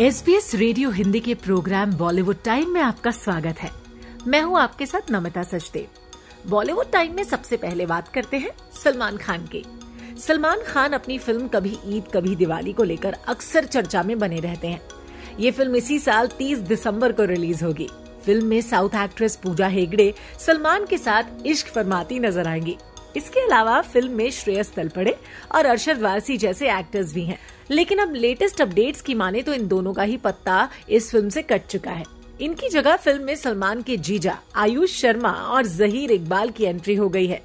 S B S radio Hindi के program Bollywood time में आपका स्वागत है। मैं हूँ आपके साथ नमिता सचदेव। बॉलीवुड टाइम में सबसे पहले बात करते हैं सलमान खान की। सलमान खान अपनी फ़िल्म कभी ईद, कभी दिवाली को लेकर अक्सर चर्चा में बने रहते हैं। ये फ़िल्म इसी साल 30 दिसंबर को रिलीज़ होगी। फ़िल्म में साउथ एक्ट्रेस पूजा हेगड़े सलमान के साथ इश्क फरमाती नज़र आएँगी। इसके अलावा फ़िल्म में श्रेयस तलपड़े और अरशद वारसी जैसे एक्टर्स भी हैं। लेकिन अब लेटेस्ट अपडेट्स की माने तो इन दोनों का ही पत्ता इस फ़िल्म से कट चुका है। इनकी जगह फ़िल्म में सलमान के जीजा, आयुष शर्मा और जहीर इकबाल की एंट्री हो गई है।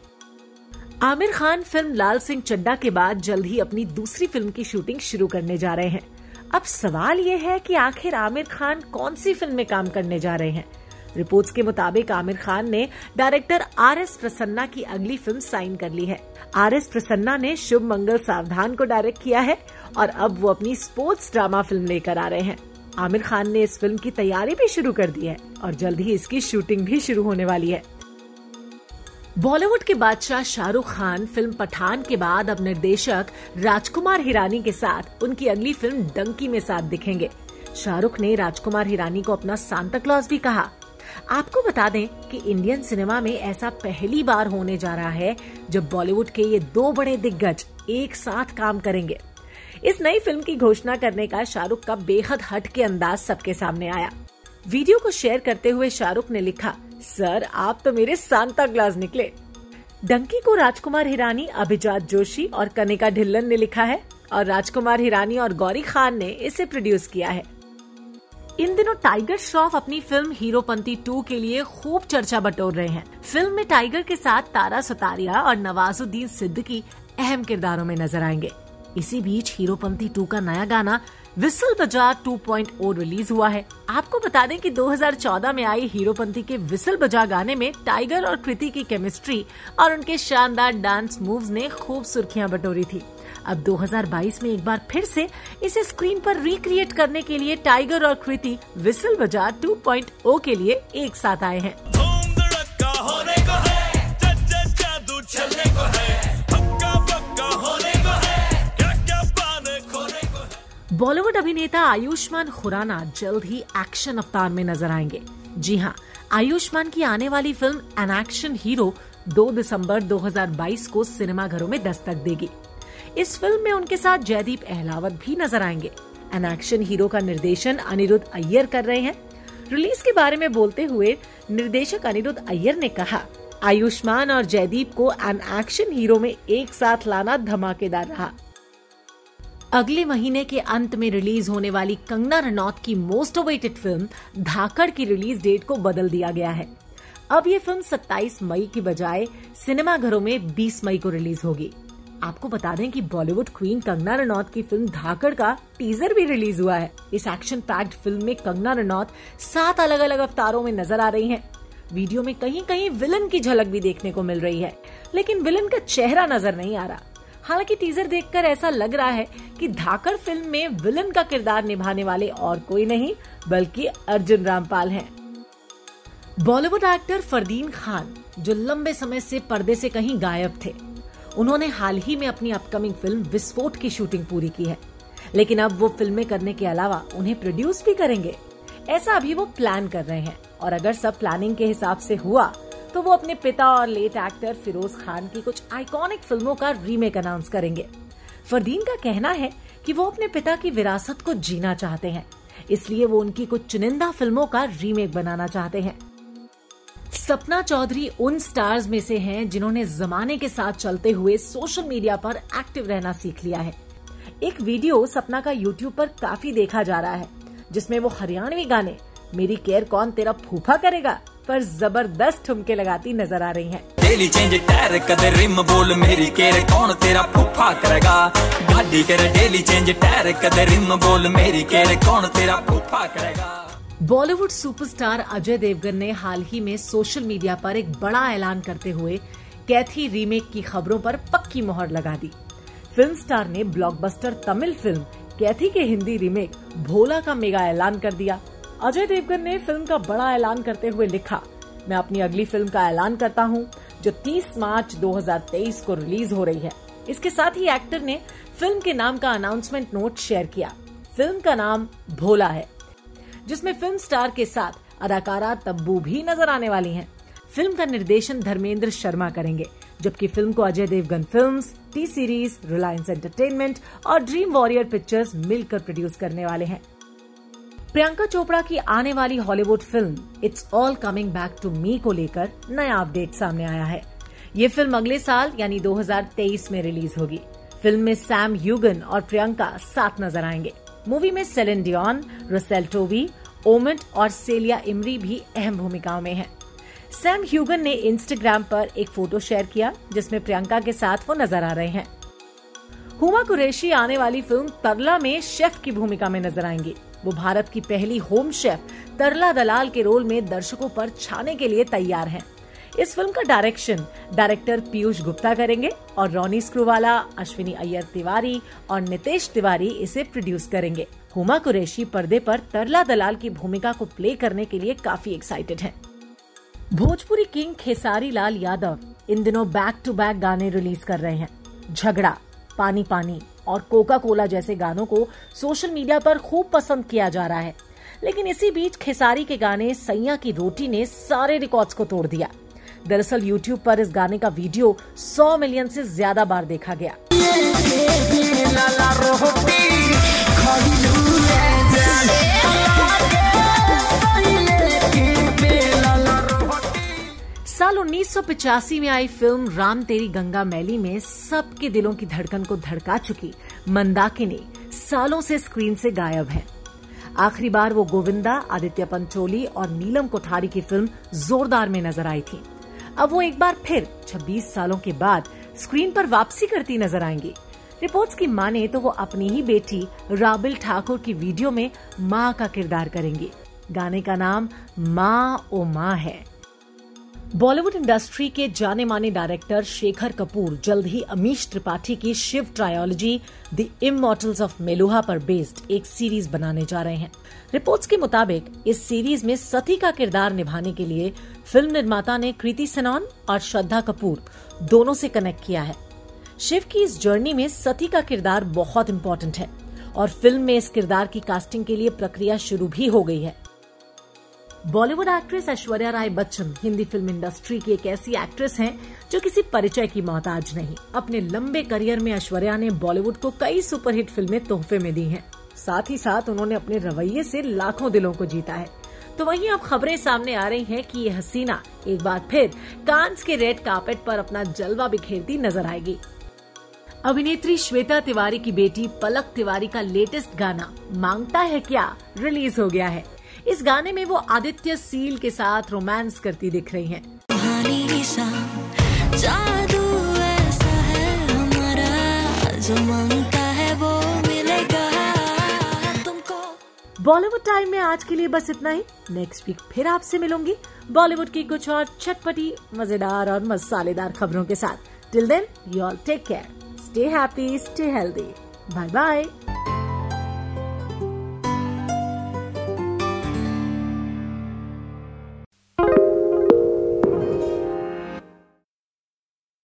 आमिर खान फ़िल्म लाल सिंह चड्डा के बाद जल्द ही अपनी दूसरी फ़िल्म की शूटिंग शुरू करने जा रहे हैं। अब सवाल ये है कि आखिर आमिर खान कौन सी फ़िल्म में काम करने जा रहे हैं? रिपोर्ट्स के मुताबिक आमिर खान ने डायरेक्टर आर एस प्रसन्ना की अगली फ़िल्म साइन कर ली है। आर एस प्रसन्ना ने शुभ मंगल सावधान को डायरेक्ट किया है और अब वो अपनी स्पोर्ट्स ड्रामा फ़िल्म लेकर आ रहे हैं। आमिर खान ने इस फ़िल्म की तैयारी भी शुरू कर दी है और जल्द ही इसकी शूटिंग भी शुरू होने वाली है। बॉलीवुड के बादशाह शाहरुख खान फ़िल्म पठान के बाद अब निर्देशक राजकुमार हिरानी के साथ उनकी अगली फ़िल्म डंकी में साथ दिखेंगे। शाहरुख ने राजकुमार हिरानी को अपना सांता क्लॉज भी कहा। आपको बता दें कि इंडियन सिनेमा में ऐसा पहली बार होने जा रहा है जब बॉलीवुड के ये दो बड़े दिग्गज एक साथ काम करेंगे। इस नई फ़िल्म की घोषणा करने का शाहरुख का बेहद हट के अंदाज सबके सामने आया। वीडियो को शेयर करते हुए शाहरुख ने लिखा, सर, आप तो मेरे सांता क्लास निकले। डंकी को राजकुमार हिरानी अभिजात जोशी और कनिका ढिल्लन ने लिखा है और राजकुमार हिरानी और गौरी खान ने इसे प्रोड्यूस किया है। इन दिनों टाइगर श्रॉफ अपनी फ़िल्म हीरोपंती टू के लिए खूब चर्चा बटोर रहे हैं। फ़िल्म में टाइगर के साथ तारा सतारिया और नवाजुद्दीन सिद्दीकी अहम किरदारों में नज़र आएँगे। इसी बीच हीरोपंती टू का नया गाना, विसल बजा 2.0 रिलीज़ हुआ है। आपको बता दें कि 2014 में आई हीरोपंती के विसल बजा गाने में टाइगर और कृति की केमिस्ट्री और उनके शानदार डांस मूव्स ने खूब सुर्खियाँ बटोरी थी। अब 2022 में एक बार फिर से इसे स्क्रीन पर रिक्रिएट करने के लिए टाइगर और कृति विसल बजा 2.0 के लिए एक साथ आए हैं। बॉलीवुड अभिनेता आयुष्मान खुराना जल्द ही एक्शन अवतार में नज़र आएँगे। जी हाँ आयुष्मान की आने वाली फ़िल्म एन एक्शन हीरो 2 दिसंबर 2022 को सिनेमाघरों में दस्तक देगी। इस फ़िल्म में उनके साथ जयदीप अहलावत भी नज़र आएँगे। एन एक्शन हीरो का निर्देशन अनिरुद्ध अय्यर कर रहे हैं। रिलीज़ के बारे में बोलते हुए निर्देशक अनिरुद्ध अय्यर ने कहा, आयुष्मान और जयदीप को एन एक्शन हीरो में एक साथ लाना धमाकेदार रहा। अगले महीने के अंत में रिलीज़ होने वाली कंगना रनौत की मोस्ट अवेटेड फ़िल्म धाकड़ की रिलीज़ डेट को बदल दिया गया है। अब ये फ़िल्म 27 मई की बजाय सिनेमाघरों में 20 मई को रिलीज़ होगी। आपको बता दें कि बॉलीवुड क्वीन कंगना रनौत की फ़िल्म धाकड़ का टीजर भी रिलीज़ हुआ है। इस एक्शन पैक्ड फ़िल्म में कंगना रनौत सात अलग अलग अवतारों में नज़र आ रही हैं। वीडियो में कहीं कहीं विलन की झलक भी देखने को मिल रही है, लेकिन विलन का चेहरा नज़र नहीं आ रहा। हालाँकि टीजर देखकर ऐसा लग रहा है कि धाकड़ फ़िल्म में विलन का किरदार निभाने वाले और कोई नहीं, बल्कि अर्जुन रामपाल हैं। बॉलीवुड एक्टर फरदीन खान, जो लंबे समय से पर्दे से कहीं गायब थे। उन्होंने हाल ही में अपनी अपकमिंग फ़िल्म विस्फोट की शूटिंग पूरी की है। लेकिन अब वो फ़िल्में करने के अलावा उन्हें प्रोड्यूस भी करेंगे। ऐसा अभी वो प्लान कर रहे हैं। और अगर सब प्लानिंग के हिसाब से हुआ तो वो अपने पिता और लेट एक्टर फिरोज खान की कुछ आइकॉनिक फ़िल्मों का रीमेक अनाउंस करेंगे। फरदीन का कहना है कि वो अपने पिता की विरासत को जीना चाहते हैं, इसलिए वो उनकी कुछ चुनिंदा फ़िल्मों का रीमेक बनाना चाहते हैं। सपना चौधरी उन स्टार्स में से हैं जिन्होंने जमाने के साथ चलते हुए सोशल मीडिया पर एक्टिव रहना सीख लिया है। एक वीडियो सपना का यूट्यूब पर काफ़ी देखा जा रहा है, जिसमें वो हरियाणवी गाने, मेरी केयर कौन तेरा फूफा करेगा? पर ज़बरदस्त ठुमके लगाती नज़र आ रही हैं। डेली चेंज टायर कदे रिम बोल मेरी केयर कौन तेरा फूफा करेगा? गाड़ी करे डेली चेंज टायर कदे रिम बोल मेरी केयर कौन तेरा फूफा करेगा? बॉलीवुड सुपरस्टार अजय देवगन ने हाल ही में सोशल मीडिया पर एक बड़ा ऐलान करते हुए कैथी रीमेक की खबरों पर पक्की मोहर लगा दी। फ़िल्म स्टार ने ब्लॉकबस्टर तमिल फ़िल्म कैथी के हिंदी रीमेक भोला का मेगा ऐलान कर दिया। अजय देवगन ने फ़िल्म का बड़ा ऐलान करते हुए लिखा मैं अपनी अगली फ़िल्म का ऐलान करता हूँ जो 30 मार्च 2023 को रिलीज़ हो रही है। इसके साथ ही एक्टर ने फ़िल्म के नाम का अनाउंसमेंट नोट शेयर किया। फ़िल्म का नाम भोला है जिसमें फ़िल्म स्टार के साथ अदाकारा तब्बू भी नज़र आने वाली हैं। फ़िल्म का निर्देशन धर्मेंद्र शर्मा करेंगे जबकि फ़िल्म को Ajay Devgn Films, T Series Reliance Entertainment और ड्रीम वॉरियर पिक्चर्स मिलकर प्रोड्यूस करने वाले हैं। प्रियंका चोपड़ा की आने वाली Hollywood film it's all coming back to me को लेकर नया अपडेट सामने आया है। ये फ़िल्म अगले साल, यानी 2023 में रिलीज़ होगी। फ़िल्म में सैम यूगन और प्रियंका साथ नज़र आएँगे। मूवी में सेलिन डियोन रसेल टोवी ओमेंट और सेलिया इमरी भी अहम भूमिकाओं में हैं। सैम ह्यूगन ने इंस्टाग्राम पर एक फ़ोटो शेयर किया, जिसमें प्रियंका के साथ वो नज़र आ रहे हैं। हुमा कुरैशी आने वाली फ़िल्म तरला में शेफ की भूमिका में नज़र आएँगी। वो भारत की पहली होम शेफ तरला दलाल के रोल में दर्शकों पर छाने के लिए तैयार हैं। इस फ़िल्म का डायरेक्शन डायरेक्टर पीयूष गुप्ता करेंगे और रोनी स्क्रूवाला, अश्विनी अय्यर तिवारी और नितेश तिवारी इसे प्रोड्यूस करेंगे हुमा कुरैशी पर्दे पर तरला दलाल की भूमिका को प्ले करने के लिए काफ़ी एक्साइटेड हैं। भोजपुरी किंग खेसारी लाल यादव इन दिनों बैक टू बैक गाने रिलीज़ कर रहे हैं झगड़ा पानी पानी और कोका कोला जैसे गानों को सोशल मीडिया पर खूब पसंद किया जा रहा है। लेकिन इसी बीच खेसारी के गाने सैया की रोटी ने सारे रिकॉर्ड्स को तोड़ दिया। दरअसल यूट्यूब पर इस गाने का वीडियो 100 मिलियन से ज़्यादा बार देखा गया। साल उन्नीस में आई फ़िल्म राम तेरी गंगा मैली में सबके दिलों की धड़कन को धड़का चुकी मंदाकिनी सालों से स्क्रीन से गायब है। आखिरी बार वो गोविंदा, आदित्य पंचोली और नीलम कोठारी की फ़िल्म जोरदार में नज़र आई थी। अब वो एक बार फिर 26 सालों के बाद स्क्रीन पर वापसी करती नज़र आएँगी। रिपोर्ट्स की माने तो वो अपनी ही बेटी राबिल ठाकुर की वीडियो में माँ का किरदार करेंगी। गाने का नाम माँ ओ माँ है। बॉलीवुड इंडस्ट्री के जाने माने डायरेक्टर शेखर कपूर जल्द ही अमीश त्रिपाठी की Shiva trilogy, the immortals of Meluha पर बेस्ड एक सीरीज़ बनाने जा रहे हैं। रिपोर्ट्स के मुताबिक, इस सीरीज़ में सती का किरदार निभाने के लिए फ़िल्म निर्माता ने कृति सनौन और श्रद्धा कपूर दोनों से कनेक्ट किया है। शिव की इस जर्नी में सती का किरदार बहुत इम्पोर्टेंट है और फ़िल्म में इस किरदार की कास्टिंग के लिए प्रक्रिया शुरू भी हो गई है। Bollywood actress Aishwarya Rai Bachchan Hindi film industry की एक ऐसी एक्ट्रेस हैं जो किसी परिचय की मोहताज नहीं। अपने लंबे करियर में ऐश्वर्या ने बॉलीवुड को कई सुपरहिट फ़िल्में तोहफे में दी हैं। साथ ही साथ उन्होंने अपने रवैये से लाखों दिलों को जीता है। तो वहीं अब खबरें सामने आ रही हैं कि ये हसीना एक बार फिर कांस के रेड कार्पेट पर अपना जलवा बिखेरती नज़र आएगी। अभिनेत्री श्वेता तिवारी की बेटी पलक तिवारी का लेटेस्ट गाना माँगता है क्या रिलीज़ हो गया है। इस गाने में वो आदित्य सील के साथ रोमांस करती दिख रही हैं। बॉलीवुड टाइम में आज के लिए बस इतना ही। नेक्स्ट वीक फिर आपसे मिलूँगी। बॉलीवुड की कुछ और चटपटी मज़ेदार और मसालेदार खबरों के साथ। Till then you all take care stay happy stay healthy bye bye